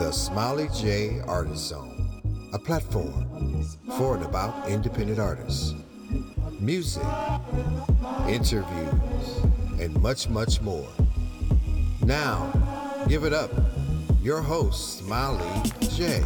The Smiley J Artist Zone, a platform for and about independent artists. Music, interviews, and much, much more. Now, give it up. Your host, Smiley J.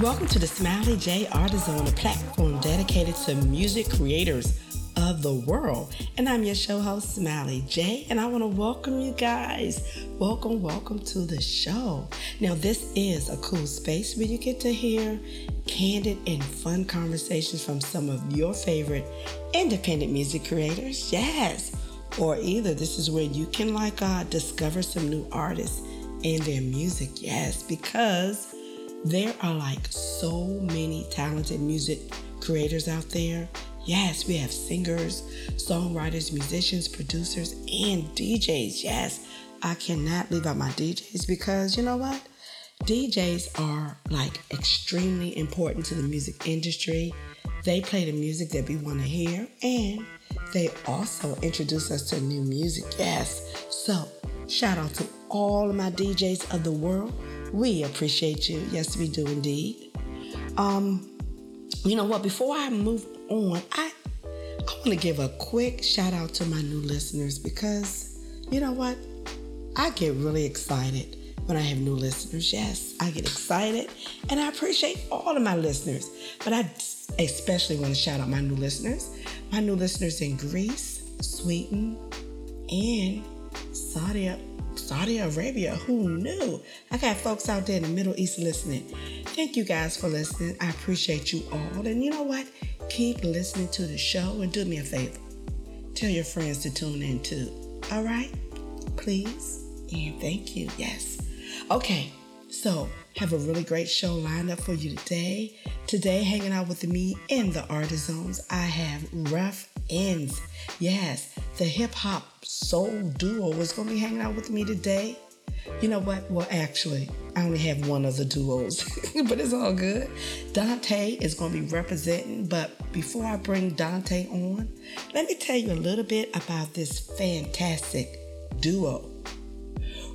Welcome to the Smiley J Artist Zone, a platform dedicated to music creators of the world. And I'm your show host, Smiley J, and I want to welcome you guys. Welcome, welcome to the show. Now, this is a cool space where you get to hear candid and fun conversations from some of your favorite independent music creators. Yes. Or either this is where you can like uh, discover some new artists and their music. Yes, because there are like so many talented music creators out there. Yes, we have singers, songwriters, musicians, producers, and DJs. Yes, I cannot leave out my DJs because you know what? DJs are like extremely important to the music industry. They play the music that we want to hear and they also introduce us to new music. Yes. So, shout out to all of my DJs of the world. We appreciate you. Yes, we do indeed. Um, you know what? Before I move on, I I want to give a quick shout out to my new listeners because you know what? I get really excited when I have new listeners. Yes, I get excited and I appreciate all of my listeners. But I especially want to shout out my new listeners. My new listeners in Greece, Sweden, and Saudi Saudi Arabia. Who knew? I got folks out there in the Middle East listening. Thank you guys for listening. I appreciate you all. And you know what? Keep listening to the show and do me a favor. Tell your friends to tune in too. All right? Please. And thank you. Yes. Okay. So, have a really great show lined up for you today. Today, hanging out with me in the Artist Zones, I have Ruff Endz. Yes, the hip hop soul duo is going to be hanging out with me today. You know what? Well, actually, I only have one of the duos, but it's all good. Dante is going to be representing, but before I bring Dante on, let me tell you a little bit about this fantastic duo.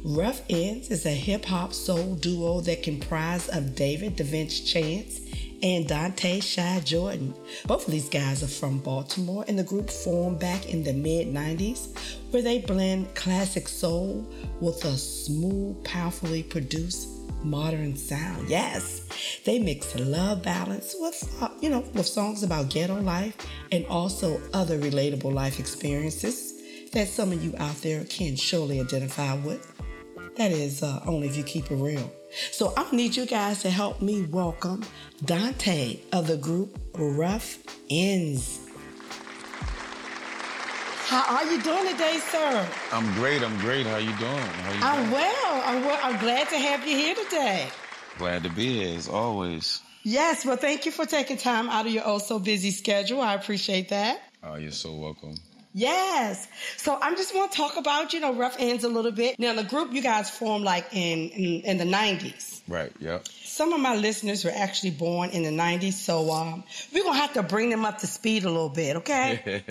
Ruff Endz is a hip hop soul duo that comprised of David DaVinci Chance and Dante Chi Jordan. Both of these guys are from Baltimore, and the group formed back in the mid 90s, where they blend classic soul with a smooth, powerfully produced modern sound. Yes, they mix love balance with, uh, you know, with songs about ghetto life and also other relatable life experiences that some of you out there can surely identify with. That is uh, only if you keep it real. So I need you guys to help me welcome Dante of the group Ruff Endz. How are you doing today, sir? I'm great. I'm great. How you doing? How you I'm doing? well. I'm well. I'm glad to have you here today. Glad to be here as always. Yes, well, thank you for taking time out of your oh so busy schedule. I appreciate that. Oh, you're so welcome. Yes. So I'm just want to talk about, you know, Ruff Endz a little bit. Now, the group you guys formed like in, in, in the 90s. Right. Yep. Some of my listeners were actually born in the 90s, so um, we're going to have to bring them up to speed a little bit, okay?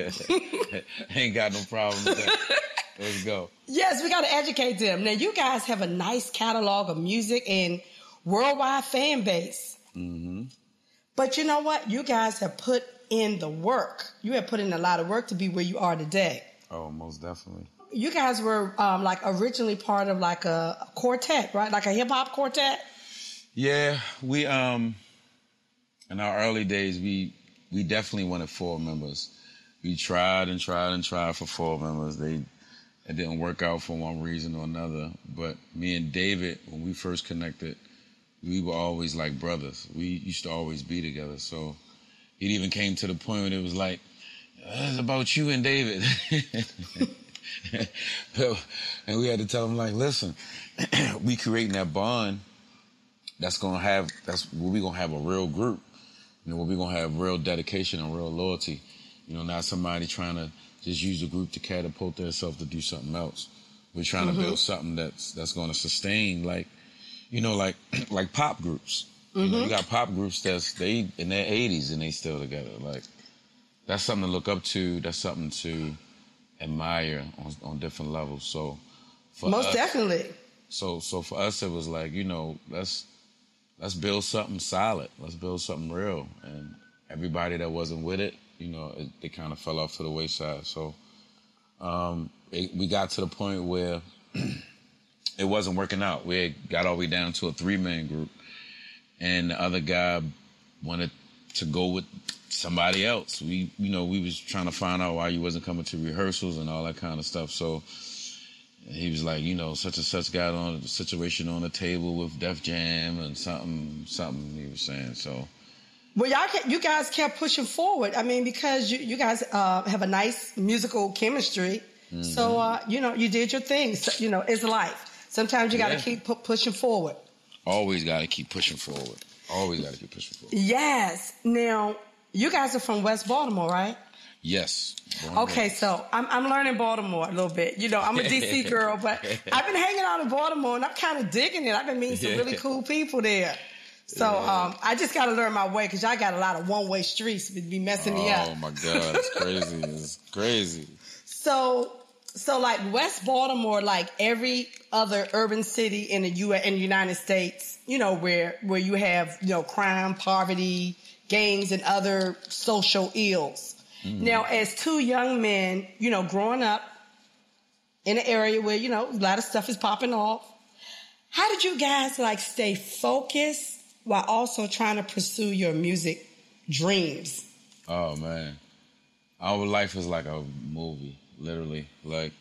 Ain't got no problem with that. Let's go. yes, we got to educate them. Now, you guys have a nice catalog of music and worldwide fan base. hmm But you know what? You guys have put in the work. You have put in a lot of work to be where you are today. Oh, most definitely. You guys were um, like originally part of like a, a quartet, right? Like a hip hop quartet. Yeah, we um in our early days we we definitely wanted four members. We tried and tried and tried for four members. They it didn't work out for one reason or another. But me and David, when we first connected, we were always like brothers. We used to always be together. So it even came to the point when it was like, it's about you and David. and we had to tell him like, listen, we creating that bond that's gonna have that's where we gonna have a real group. You know, where we gonna have real dedication and real loyalty. You know, not somebody trying to just use the group to catapult themselves to do something else. We're trying Mm-hmm. to build something that's that's gonna sustain like you know, like like pop groups. You Mm-hmm. know, you got pop groups that's they in their eighties and they still together. Like that's something to look up to. That's something to admire on, on different levels. So, for most us, definitely. So, so for us, it was like you know, let's let's build something solid. Let's build something real. And everybody that wasn't with it, you know, it, they kind of fell off to the wayside. So, um, it, we got to the point where it wasn't working out. We got all the way down to a three man group, and the other guy wanted to go with somebody else. We, you know, we was trying to find out why you wasn't coming to rehearsals and all that kind of stuff. So he was like, you know, such and such got on a situation on the table with Def Jam and something, something he was saying. So. Well, y'all, you guys kept pushing forward. I mean, because you, you guys uh, have a nice musical chemistry. Mm-hmm. So, uh, you know, you did your thing. So, you know, it's life. Sometimes you got to yeah. keep pu- pushing forward. Always got to keep pushing forward. Always got to keep pushing forward. Yes. Now, you guys are from West Baltimore, right? Yes. Okay, so I'm, I'm learning Baltimore a little bit. You know, I'm a DC girl, but I've been hanging out in Baltimore and I'm kind of digging it. I've been meeting some really cool people there. So um, I just got to learn my way because y'all got a lot of one way streets to be messing me up. Oh my God, it's crazy. it's crazy. So, so like West Baltimore, like every other urban city in the U in the United States, you know, where where you have you know crime, poverty, gangs, and other social ills. Mm-hmm. Now, as two young men, you know, growing up in an area where, you know, a lot of stuff is popping off, how did you guys like stay focused while also trying to pursue your music dreams? Oh, man. Our life is like a movie, literally. Like,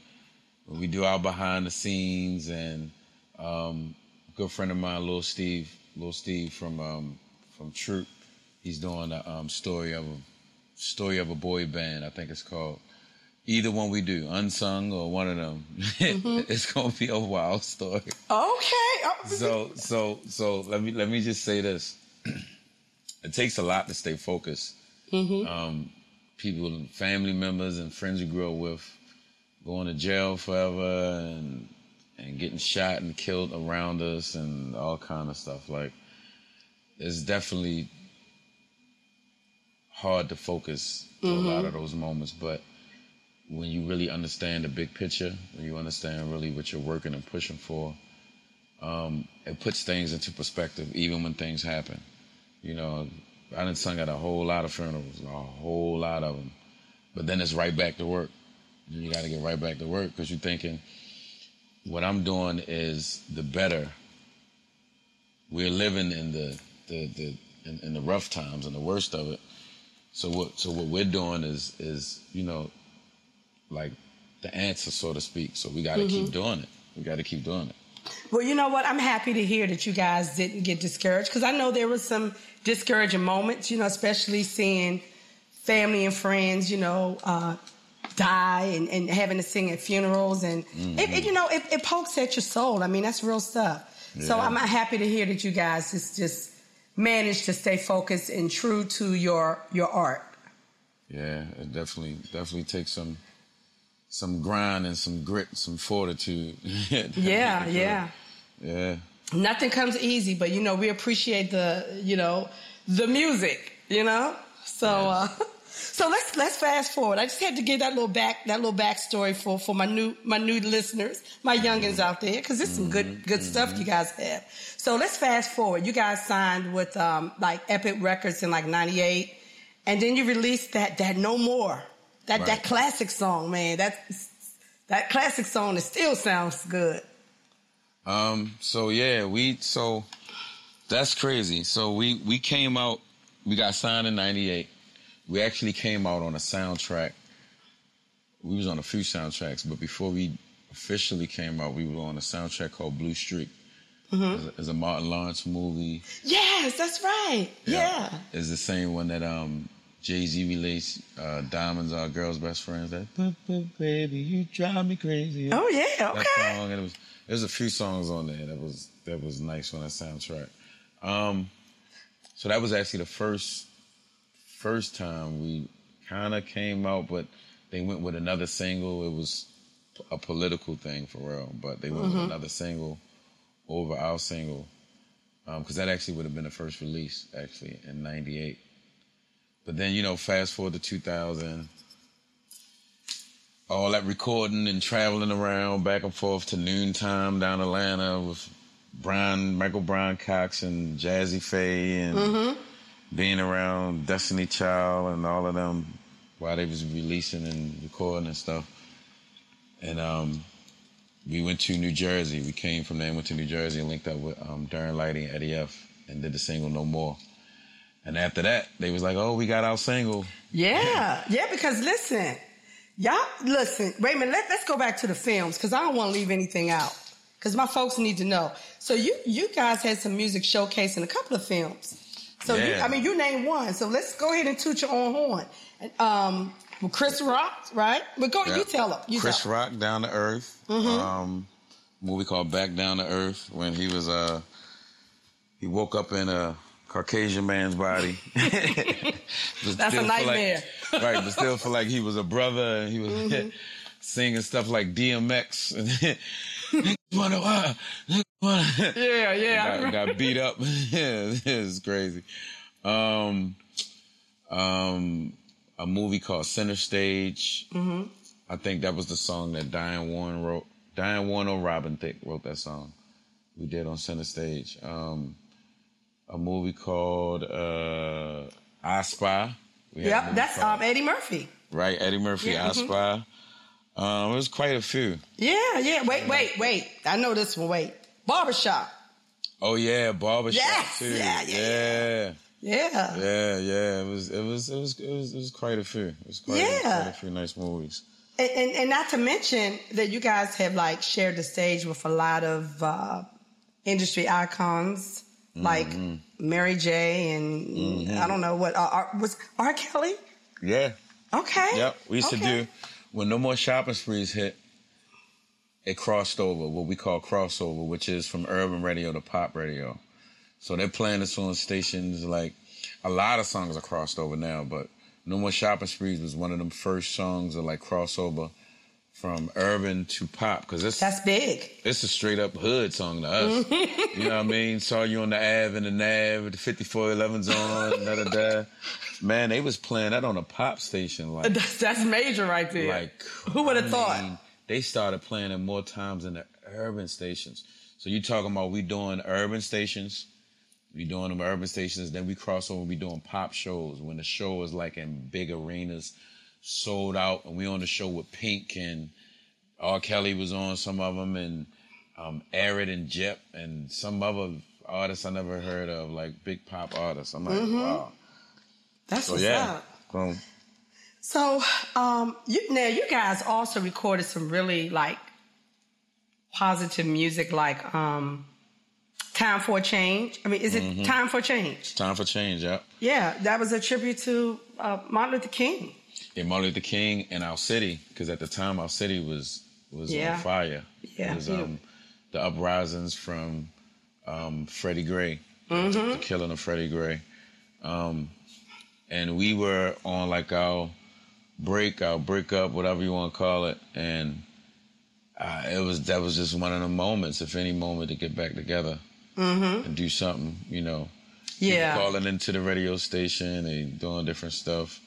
we do our behind the scenes and um, a good friend of mine, Little Steve, Lil Steve from um, from Troop, he's doing a um, story of a story of a boy band. I think it's called. Either one we do, unsung or one of them, mm-hmm. it's gonna be a wild story. Okay. Oh. so so so let me let me just say this. it takes a lot to stay focused. Mm-hmm. Um, people, family members, and friends you grew up with, going to jail forever and and getting shot and killed around us and all kind of stuff. Like, it's definitely hard to focus mm-hmm. a lot of those moments, but when you really understand the big picture, when you understand really what you're working and pushing for, um, it puts things into perspective, even when things happen. You know, I done sung at a whole lot of funerals, a whole lot of them, but then it's right back to work. And you got to get right back to work because you're thinking, what I'm doing is the better. We're living in the the, the in, in the rough times and the worst of it so what so what we're doing is is you know like the answer so to speak. So we got to mm-hmm. keep doing it. We got to keep doing it. Well, you know what? I'm happy to hear that you guys didn't get discouraged because I know there was some discouraging moments. You know, especially seeing family and friends. You know. Uh, die and, and having to sing at funerals and mm-hmm. it, it, you know it, it, pokes at your soul i mean that's real stuff yeah. so i'm happy to hear that you guys just just manage to stay focused and true to your your art. Yeah, it definitely definitely takes some some grind and some grit, some fortitude. yeah, yeah. Yeah. Nothing comes easy, but you know, we appreciate the, you know, the music, you know? So uh so let's let's fast forward. I just had to give that little back that little backstory for for my new my new listeners, my youngins out there, because there's some good good mm-hmm. stuff you guys have. So let's fast forward. You guys signed with um, like Epic Records in like '98, and then you released that that No More, that right. that classic song, man. That that classic song, it still sounds good. Um. So yeah, we so that's crazy. So we we came out. We got signed in '98 we actually came out on a soundtrack. We was on a few soundtracks, but before we officially came out, we were on a soundtrack called Blue Streak. Mm-hmm. It's, a, a Martin Lawrence movie. Yes, that's right. Yeah, yeah. it's the same one that um Jay Z released. Uh, Diamonds are girls' best friends. That baby, you drive me crazy. Oh yeah, okay. That song, and it was there's a few songs on there that was that was nice on that soundtrack. Um, so that was actually the first first time we kind of came out, but they went with another single. It was a political thing for real, but they went mm-hmm. with another single over our single because um, that actually would have been the first release actually in '98. But then you know, fast forward to 2000, all that recording and traveling around back and forth to noontime down Atlanta with Brian, Michael Brian Cox and Jazze Pha and Mm-hmm. being around Destiny Child and all of them while they was releasing and recording and stuff. And um, we went to New Jersey. We came from there and went to New Jersey and linked up with um, Darren Lighty and Eddie F and did the single No More. And after that, they was like, "Oh, we got our single." Yeah, yeah, because listen, y'all, listen, wait a minute, let, let's go back to the films because I don't want to leave anything out because my folks need to know. So you you guys had some music showcase in a couple of films. So you, I mean, you named one. So let's go ahead and toot your own horn. Um, well, Chris Rock, right? But go, Yeah. you tell him. You Chris tell. Rock, Down to Earth. Mm-hmm. Um, movie called Back Down to Earth when he was uh he woke up in a Caucasian man's body. That's a nightmare. Like, right, but still feel like he was a brother and he was Mm-hmm. singing stuff like DMX and wanna why? Wanna- Yeah, yeah. Got, got beat up. it's crazy. Um, um, a movie called Center Stage. Mm-hmm. I think that was the song that Diane Warren wrote. Diane Warren or Robin Thicke wrote that song. We did on Center Stage. Um, a movie called uh, I Spy. We Yep, that's called- um, Eddie Murphy. right. Eddie Murphy, Yeah, I mhm. Spy. Um, it was quite a few. Yeah, yeah. Wait, wait, wait. I know this one. Wait. Barbershop. Oh yeah, barbershop Yes, too. yeah, yeah, yeah. Yeah. Yeah, yeah, it was, it was, it was, it was, it was quite a few. It was quite, Yeah. quite a few nice movies. And, and, and not to mention that you guys have like shared the stage with a lot of uh, industry icons like Mm-hmm. Mary J. and I don't know what uh, R, was R. Kelly. Yeah, Okay. yep. We used Okay. to do when No More Shopping Sprees hit. It crossed over, what we call crossover, which is from urban radio to pop radio. So they're playing this on stations like a lot of songs are crossed over now, but No More Shopping Sprees was one of them first songs that like crossover from urban to pop because it's That's big. it's a straight up hood song to us. you know what I mean? Saw you on the Ave and the Nav, the 5411's on, da da da. Man, they was playing that on a pop station like That's, that's major right there. like Who would have thought? mean, They started playing it more times than the urban stations. So you talking about we doing urban stations, we doing them urban stations, then we cross over, we doing pop shows when the show is like in big arenas, sold out, and we on the show with Pink and R. Kelly was on some of them, and um, Arid and Jep and some other artists I never heard of, like big pop artists. I'm like, wow. That's So what's yeah, up. so, So, um, you, now you guys also recorded some really like positive music, like um, "Time for a Change." I mean, is it Mm-hmm. "Time for Change"? time for change, yeah. Yeah, that was a tribute to uh, Martin Luther King. Yeah, Martin Luther King and our city, because at the time our city was was Yeah. on fire. Yeah, it was um, the uprisings from um, Freddie Gray, Mm-hmm. the killing of Freddie Gray, um, and we were on like our break, our breakup, whatever you want to call it, and uh, it was that was just one of the moments, if any moment, to get back together and do something, you know. Mm-hmm. Yeah, calling into the radio station and doing different stuff.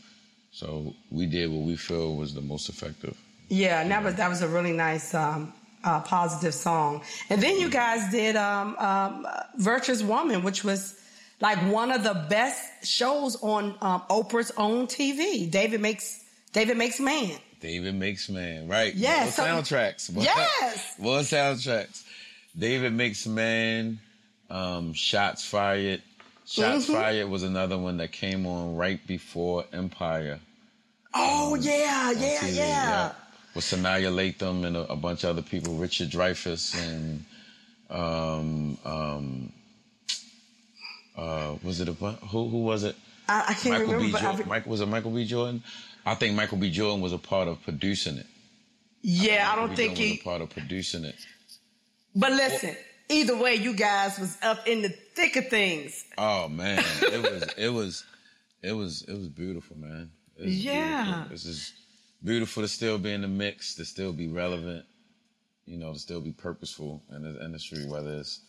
So we did what we feel was the most effective. yeah, and that was that was a really nice, um, uh, positive song. And then you guys did um, um, "Virtuous Woman," which was like one of the best shows on um, Oprah's own TV. David makes David makes man. David Makes Man, right? Yes. More so- soundtracks. Yes. More soundtracks. David Makes Man, um, Shots Fired. Shots Mm-hmm. Fired was another one that came on right before Empire. Oh yeah, yeah, TV, yeah. With Sanaa Lathan and a, a bunch of other people, Richard Dreyfuss and um, um, uh, was it a who who was it? I, I can't Michael remember. B. but Jordan. I, Michael was it Michael B. Jordan? I think Michael B. Jordan was a part of producing it. yeah, I Michael don't think he. was a part of producing it. But listen, either way, you guys was up in the thick of things. Oh man, it was it was it was it was beautiful, man. It was Yeah. beautiful. It's just beautiful to still be in the mix, to still be relevant, you know, to still be purposeful in this industry, whether it's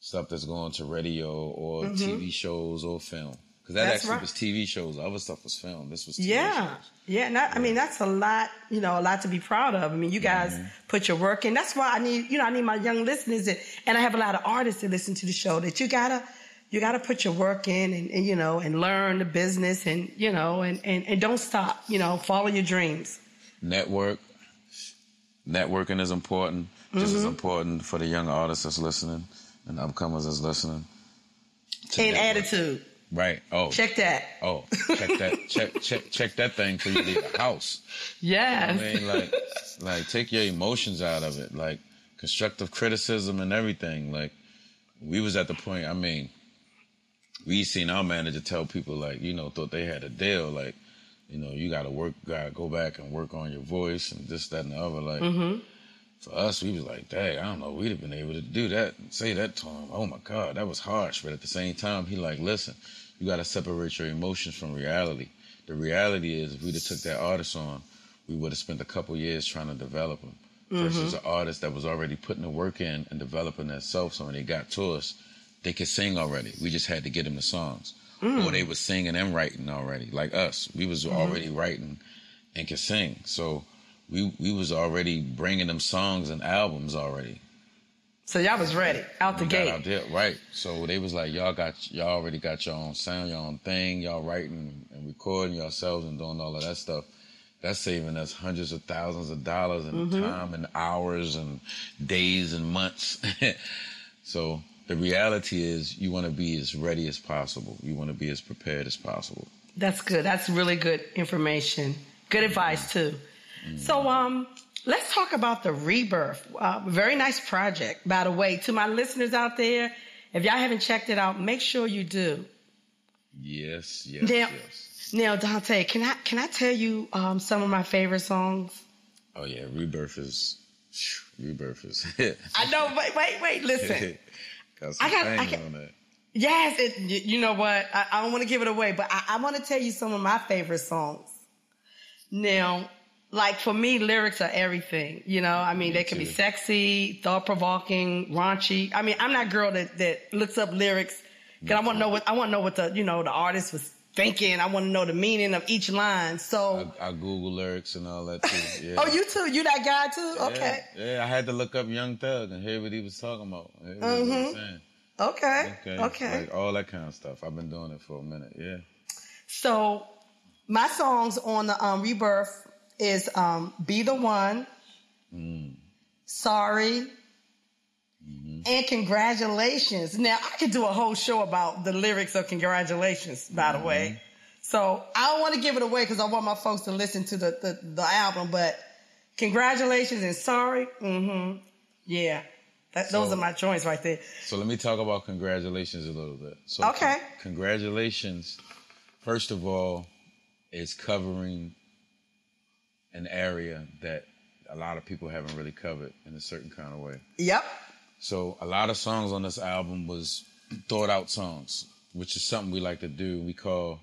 stuff that's going to radio or Mm-hmm. TV shows or film. Because that That's actually right. was TV shows. The other stuff was filmed. This was TV Yeah. shows. Yeah, and that, I mean that's a lot, you know, a lot to be proud of. I mean, you guys Mm-hmm. put your work in. That's why I need, you know, I need my young listeners, and, and I have a lot of artists that listen to the show. That you gotta, you gotta put your work in, and, and you know, and learn the business, and you know, and, and and don't stop. You know, follow your dreams. Network. Networking is important. Just Mm-hmm. as important for the young artists that's listening and upcomers that's listening. And network. attitude. Right. Oh. Check that. Oh, check that. check check check that thing till you leave the house. Yes. I mean, like, like take your emotions out of it. Like constructive criticism and everything. Like we was at the point. I mean, we seen our manager tell people like, you know, thought they had a deal. Like, you know, you got to work, got to go back and work on your voice and this, that, and the other. Like. Mm-hmm. For us, we was like, dang, I don't know, we'd have been able to do that, say that to him. Oh my God, that was harsh. But at the same time, he like, listen, you got to separate your emotions from reality. The reality is, if we'd have took that artist on, we would have spent a couple years trying to develop him. Versus mm-hmm. an artist that was already putting the work in and developing themselves. So when they got to us, they could sing already. We just had to get them the songs, mm. or they was singing and writing already, like us. We was mm-hmm. already writing and could sing. So we we was already bringing them songs and albums already. So y'all was ready out the gate. out there, right? So they was like, y'all got y'all already got your own sound, your own thing, y'all writing and recording yourselves and doing all of that stuff. That's saving us hundreds of thousands of dollars in mm-hmm. time and hours and days and months. so the reality is you want to be as ready as possible. You want to be as prepared as possible. That's good. That's really good information. Good advice too. So, um, let's talk about the rebirth. Uh, very nice project, by the way. To my listeners out there, if y'all haven't checked it out, make sure you do. Yes, yes, Now, yes. now, Dante, can I can I tell you um, some of my favorite songs? Oh yeah, rebirth is rebirth is I know. Wait, wait, wait. Listen. got some I got- I got- on that. Yes, it, you know what? I, I don't want to give it away, but I, I want to tell you some of my favorite songs. Now, like for me, lyrics are everything. You know, I mean, Me they can be sexy, thought provoking, raunchy. I mean, I'm that girl that, that looks up lyrics because I want to know what I want to know what the you know the artist was thinking. I want to know the meaning of each line. So, I, I Google lyrics and all that too. Yeah. oh, you too? You that guy too? Yeah, Okay, Yeah, I had to look up Young Thug and hear what he was talking about. He was okay, Okay. Mm-hmm. okay. Like all that kind of stuff. I've been doing it for a minute. Yeah. So my songs on the um, rebirth is um, "Be the One," "Sorry," and "Congratulations." Now I could do a whole show about the lyrics of "Congratulations." By the way, so I don't want to give it away because I want my folks to listen to the the, the album. But "Congratulations" and "Sorry," mm-hmm, yeah, that, those are my joints right there. So let me talk about congratulations a little bit. So Okay. con- congratulations, first of all, is covering an area that a lot of people haven't really covered in a certain kind of way. Yep. So a lot of songs on this album was thought out songs, which is something we like to do. We call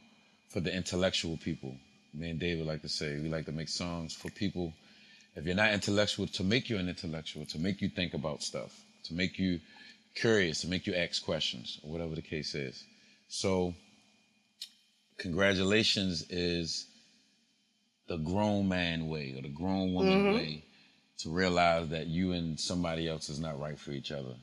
for the intellectual people. Me and David like to say we like to make songs for people. If you're not intellectual, to make you an intellectual, to make you think about stuff, to make you curious, to make you ask questions, or whatever the case is. So, congratulations is the grown man way or the grown woman way to realize that you and somebody else is not right for each other.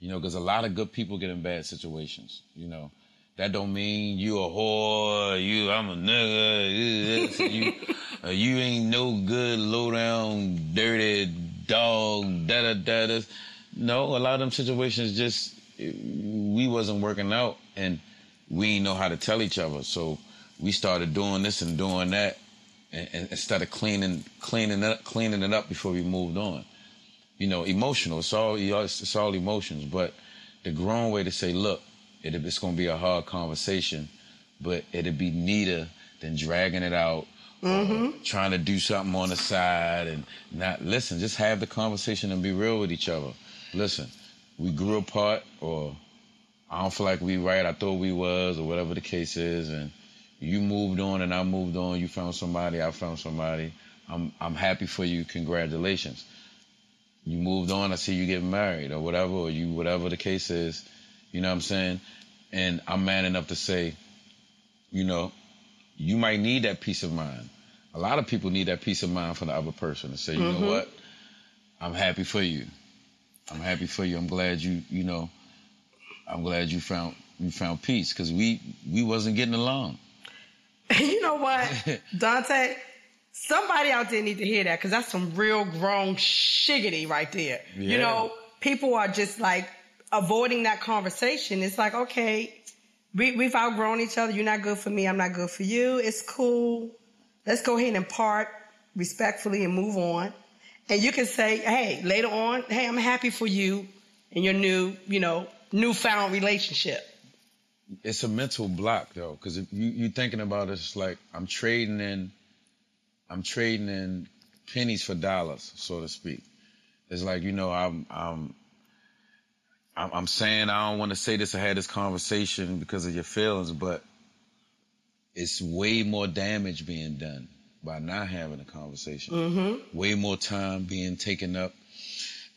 You know, because a lot of good people get in bad situations. You know, that don't mean you a whore, you I'm a nigga, you you uh, you ain't no good, low down, dirty dog, da da da. this. No, a lot of them situations just we wasn't working out, and we didn't know how to tell each other. So we started doing this and doing that, and, and instead of cleaning cleaning it up, cleaning it up before we moved on you know, emotional. It's all it's all emotions. But the grown way to say, look, it, it's going to be a hard conversation, but it'd be neater than dragging it out, or mm-hmm. trying to do something on the side, and not listen. Just have the conversation and be real with each other. Listen, we grew apart, or I don't feel like we right. I thought we was, or whatever the case is, and you moved on and I moved on. You found somebody, I found somebody. I'm I'm happy for you. Congratulations you moved on, I see you getting married or whatever, or you whatever the case is, you know what I'm saying? And I'm man enough to say, you know, you might need that peace of mind. A lot of people need that peace of mind from the other person to say, you Mm-hmm. know what, I'm happy for you. I'm happy for you. I'm glad you, you know, I'm glad you found you found peace because we we wasn't getting along. you know what, Dante? Somebody out there need to hear that because that's some real grown shiggity right there. You know, people are just like avoiding that conversation. It's like, okay, we, we've outgrown each other. You're not good for me. I'm not good for you. It's cool. Let's go ahead and part respectfully and move on. And you can say, hey, later on, hey, I'm happy for you and your new, you know, newfound relationship. It's a mental block though, because if you you thinking about it, it's like I'm trading in, I'm trading in pennies for dollars, so to speak. It's like you know I'm I'm I'm, I'm saying I don't want to say this. I had this conversation because of your feelings, but it's way more damage being done by not having a conversation. Mm-hmm. Way more time being taken up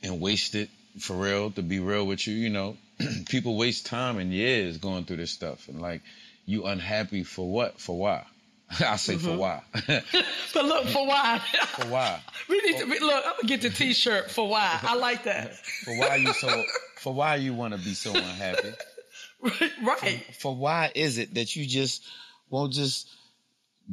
and wasted for real. To be real with you, you know, people waste time and years going through this stuff, and like you unhappy for what? For why? I say for mm-hmm. why? But look, for why? for why? we need to we, look. I'm gonna get the T-shirt for why. I like that. For why you so? For why you want to be so unhappy? right. for why is it that you just won't just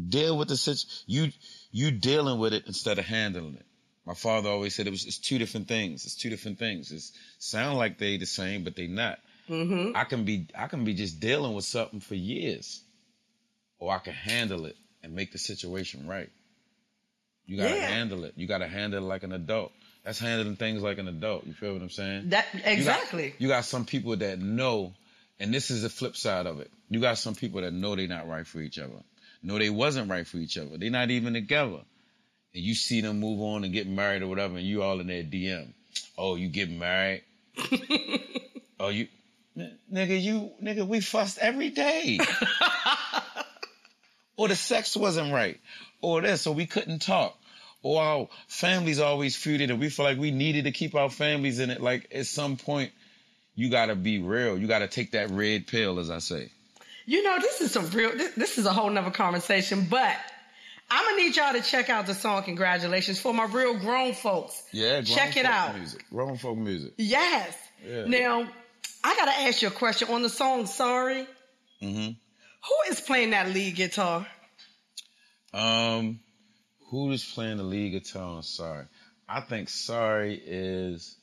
deal with the situation? You you dealing with it instead of handling it. My father always said it was it's two different things. It's two different things. It's sound like they the same, but they not. Mm-hmm. I can be I can be just dealing with something for years, or I can handle it and make the situation right. You gotta Yeah. handle it. You gotta handle it like an adult. That's handling things like an adult. You feel what I'm saying? That You got- exactly. You got, some people that know, and this is the flip side of it. You got some people that know they're not right for each other. Know they wasn't right for each other. They're not even together. And you see them move on and get married or whatever, and you all in their DM. Oh, you get married? oh, you, N- nigga, you, nigga, we fussed every day. or the sex wasn't right. Or this, or we couldn't talk. Or our families always feuded and we feel like we needed to keep our families in it. Like at some point, you gotta be real. You gotta take that red pill, as I say. You know, this is a real. This, this is a whole nother conversation. But I'm gonna need y'all to check out the song "Congratulations" for my real grown folks. Yeah, check it out. Music, grown folk music. Yes. Yeah. Now, I gotta ask you a question on the song "Sorry." Mm-hmm. Who is playing that lead guitar? Um, who is playing the lead guitar on Sorry? I think Sorry is.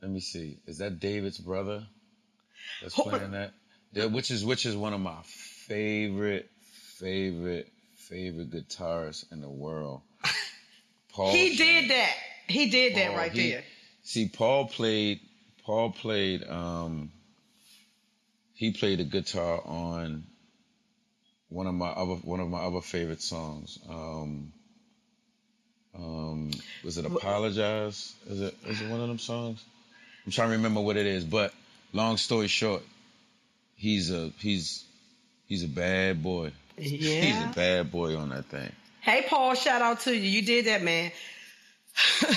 Let me see. Is that David's brother that's playing that? Which is which is one of my favorite, favorite, favorite guitarists in the world. Paul. he did that. He did that right he- there. See, Paul played. Paul played. Um, he played a guitar on one of my other one of my other favorite songs. Um, um, was it "Apologize"? Is it is it one of them songs? I'm trying to remember what it is, but long story short, he's a he's he's a bad boy. He's a bad boy on that thing. Hey, Paul, shout out to you. You did that, man.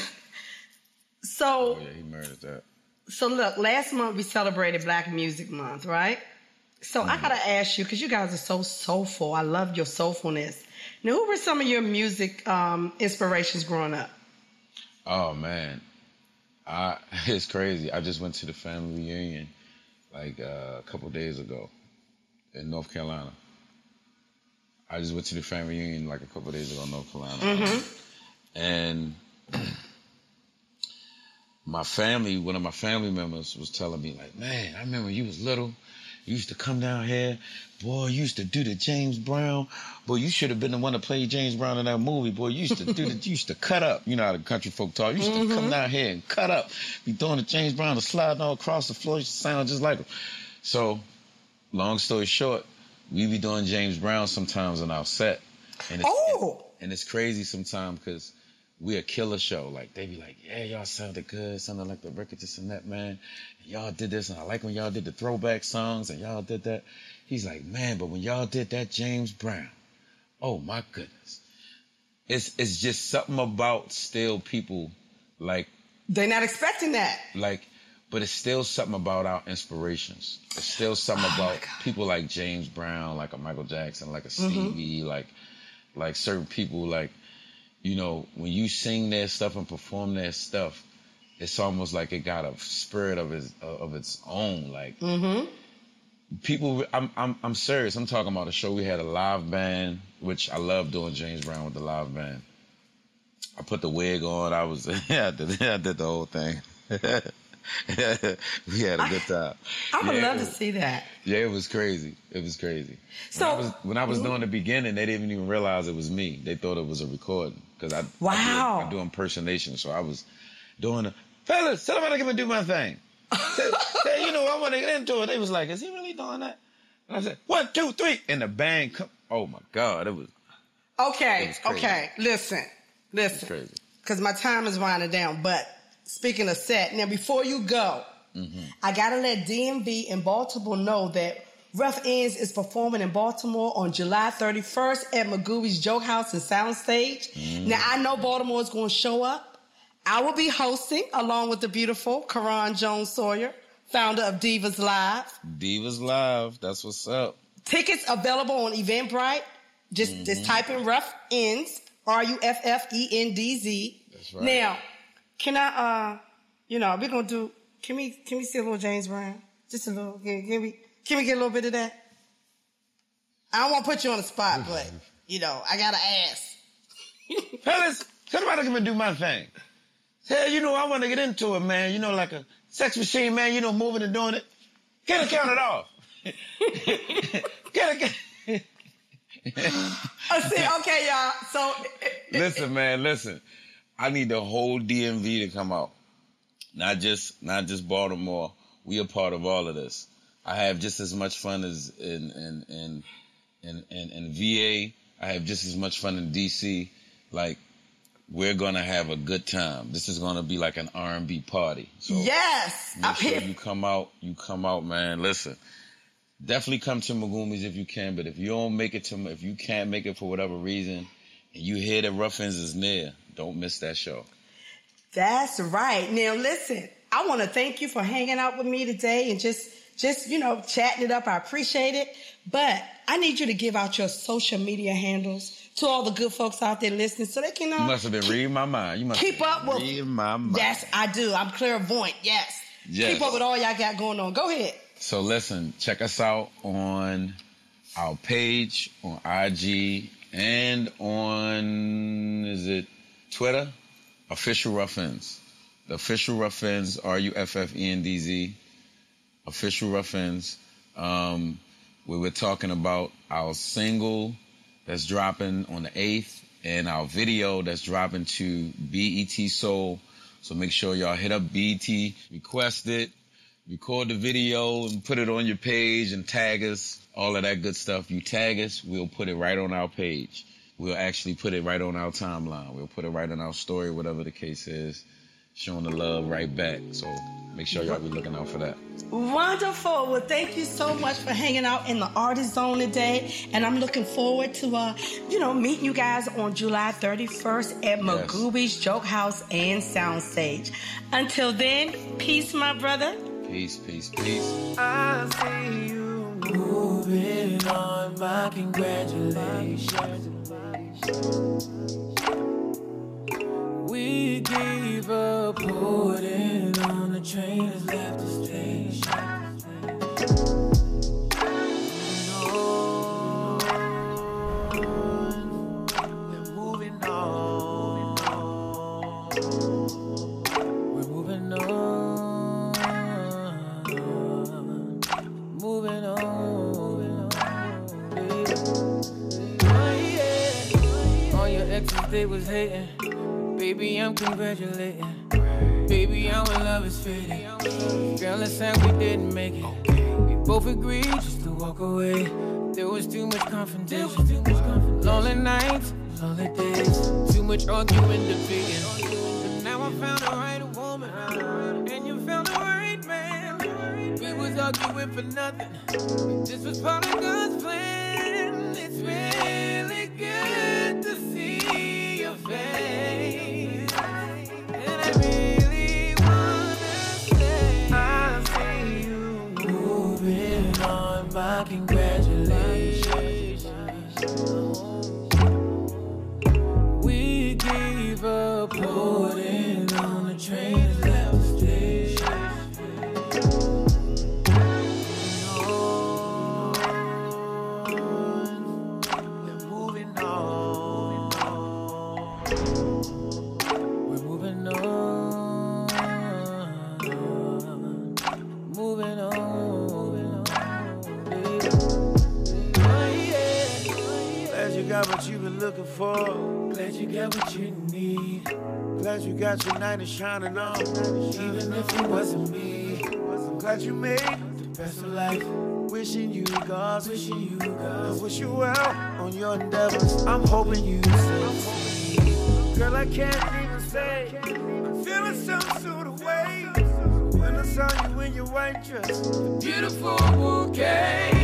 so, Oh yeah, he murdered that. so look, last month we celebrated Black Music Month, right? So I gotta ask you, because you guys are so soulful. I love your soulfulness. Now, who were some of your music um, inspirations growing up? Oh man, I it's crazy. I just went to the family reunion like uh, a couple days ago in North Carolina. I just went to the family reunion like a couple days ago in North Carolina, mm-hmm. and my family, one of my family members, was telling me like, "Man, I remember when you was little." You used to come down here, boy. You used to do the James Brown, boy. You should have been the one to play James Brown in that movie, boy. You used to do the, you used to cut up. You know how the country folk talk. You used to come mm-hmm. down here and cut up, be doing the James Brown, the sliding all across the floor. You sound just like him. So, long story short, we be doing James Brown sometimes on our set, and it's, Oh. and it's crazy sometimes because we a killer show. Like they be like, yeah, y'all sounded good, sounded like the record this and that, man. And y'all did this, and I like when y'all did the throwback songs, and y'all did that. He's like, man, but when y'all did that James Brown, oh my goodness, it's it's just something about still people like They're not expecting that. like but it's still something about our inspirations. It's still something Oh about people like James Brown, like a Michael Jackson, like a mm-hmm. Stevie, like like certain people, like you know, when you sing their stuff and perform their stuff, it's almost like it got a spirit of its of its own. Like mm-hmm. people, I'm I'm I'm serious. I'm talking about a show we had a live band, which I love doing James Brown with the live band. I put the wig on. I was yeah, I did, I did the whole thing. we had a good time. I would Yeah, love it to see that. Yeah, it was crazy. It was crazy. So- when I was, when I was doing the beginning, they didn't even realize it was me. They thought it was a recording because I, Wow. I, do, I do impersonation. So I was doing the fellas. Tell them I can do my thing. you know, I want to get into it. They was like, is he really doing that? And I said, one, two, three, and the bang. come. Oh my God, it was Okay, was crazy. okay. Listen, listen. Because my time is winding down. But speaking of set, now before you go, I gotta let DMV in Baltimore know that Ruff Endz is performing in Baltimore on July 31st at Magooby's Joke House and Soundstage. Now I know Baltimore is going to show up. I will be hosting along with the beautiful Karan Jones Sawyer, founder of Divas Live. Divas Live. That's what's up. Tickets available on Eventbrite. Just Mm-hmm. just type in Ruff Endz. R U F F E N D Z. That's right. Now, can I uh you know, we're gonna do can we can we see a little James Brown? Just a little can, can we can we get a little bit of that? I don't wanna put you on the spot, but you know, I gotta ask. Fellas, somebody I can do my thing. Hey, you know, I want to get into it, man. You know, like a sex machine, man. You know, moving and doing it. Can I count it off. can I? Get... Oh, see, okay, y'all. So listen, man, listen. I need the whole DMV to come out. Not just not just Baltimore. We are part of all of this. I have just as much fun as in in in in, in, in VA. I have just as much fun in DC. Like we're gonna have a good time. This is gonna be like an R and B party. So yes, I'm make sure here. you come out. You come out, man. Listen, definitely come to Magooby's if you can. But if you don't make it to, if you can't make it for whatever reason, and you hear that Ruff Endz is near, don't miss that show. That's right. Now listen, I want to thank you for hanging out with me today and just just, you know, chatting it up. I appreciate it. But I need you to give out your social media handles to all the good folks out there listening so they can You uh, must have been reading my mind. You must keep up with my mind. Yes, I do. I'm clairvoyant. Yes. Yes. Keep up with all y'all got going on. Go ahead. So listen, check us out on our page on IG and on is it Twitter? Official Ruff Endz. The official Ruff Endz, R U F F E N D Z. Official Ruff Endz. Um, we were talking about our single that's dropping on the 8th and our video that's dropping to BET Soul. So make sure y'all hit up BET, request it, record the video and put it on your page and tag us, all of that good stuff. You tag us, we'll put it right on our page. We'll actually put it right on our timeline. We'll put it right on our story, whatever the case is, showing the love right back. So make sure y'all be looking out for that. Wonderful. Well, thank you so much for hanging out in the artist zone today. And I'm looking forward to, uh, you know, meeting you guys on July 31st at Magooby's Joke House and Soundstage. Until then, peace, my brother. Peace, peace, peace. I see you moving on. My congratulations. We gave up putting on the train has left the station. We're moving on. We're they was hating. Baby, I'm congratulating. Baby, I'm in love is fading. Girl, it's sad we didn't make it. We both agreed just to walk away. There was too much confrontation. Lonely nights, lonely days. Too much arguing, debating. But now I found the right woman. And you found the right man. We was arguing for nothing. This was part of got your night and shining on. Even if it wasn't me. I'm glad you made the best of life. Wishing you God, wishing you God. Wish you well on your endeavors. I'm hoping you say, Girl, I can't even say. I'm feeling some sort of way. When I saw you in your white dress, beautiful bouquet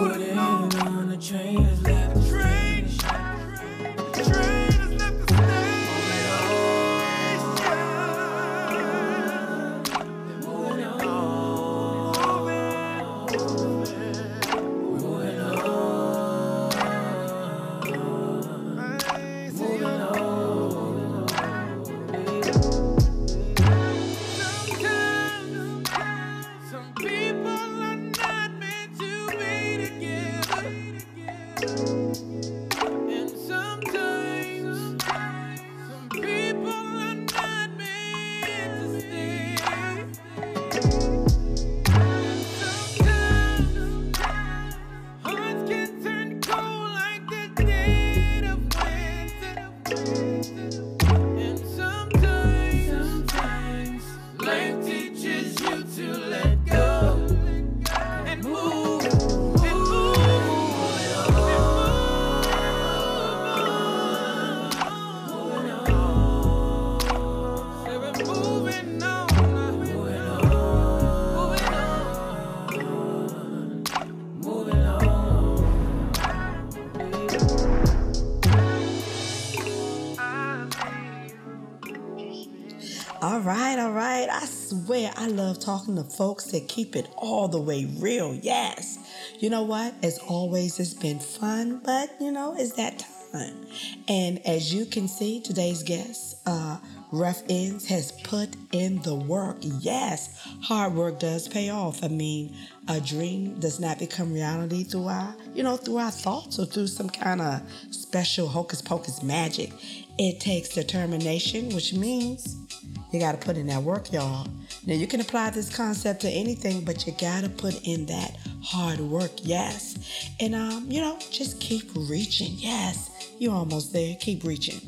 putting on the train I love talking to folks that keep it all the way real. Yes. You know what? As always, it's been fun, but you know, it's that time. And as you can see, today's guest, uh, Ruff Endz, has put in the work. Yes, hard work does pay off. I mean, a dream does not become reality through our, you know, through our thoughts or through some kind of special hocus pocus magic. It takes determination, which means you got to put in that work, y'all. Now, you can apply this concept to anything, but you got to put in that hard work, yes. And, um, you know, just keep reaching. Yes, you're almost there. Keep reaching.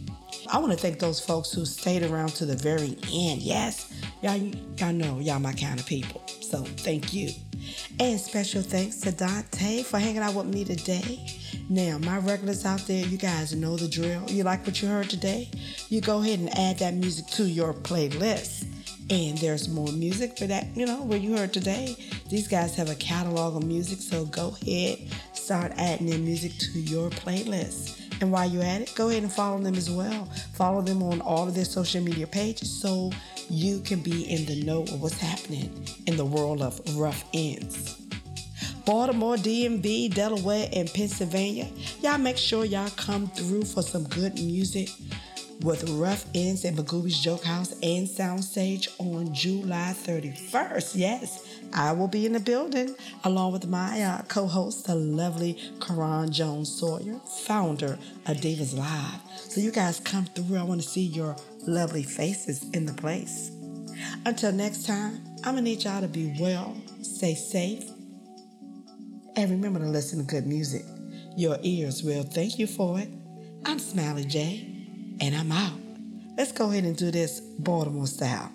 I want to thank those folks who stayed around to the very end. Yes, y'all, y'all know y'all my kind of people. So thank you. And special thanks to Dante for hanging out with me today. Now, my regulars out there, you guys know the drill. You like what you heard today? You go ahead and add that music to your playlist. And there's more music for that, you know, where you heard today. These guys have a catalog of music, so go ahead, start adding their music to your playlist. And while you're at it, go ahead and follow them as well. Follow them on all of their social media pages so you can be in the know of what's happening in the world of Ruff Endz. Baltimore, DMV, Delaware, and Pennsylvania. Y'all make sure y'all come through for some good music with Ruff Endz at Magooby's Joke House and Soundstage on July 31st. Yes, I will be in the building along with my uh, co-host, the lovely Karan Jones Sawyer, founder of Divas Live. So you guys come through. I want to see your lovely faces in the place. Until next time, I'm gonna need y'all to be well, stay safe, and remember to listen to good music. Your ears will thank you for it. I'm Smiley J, and I'm out. Let's go ahead and do this Baltimore style.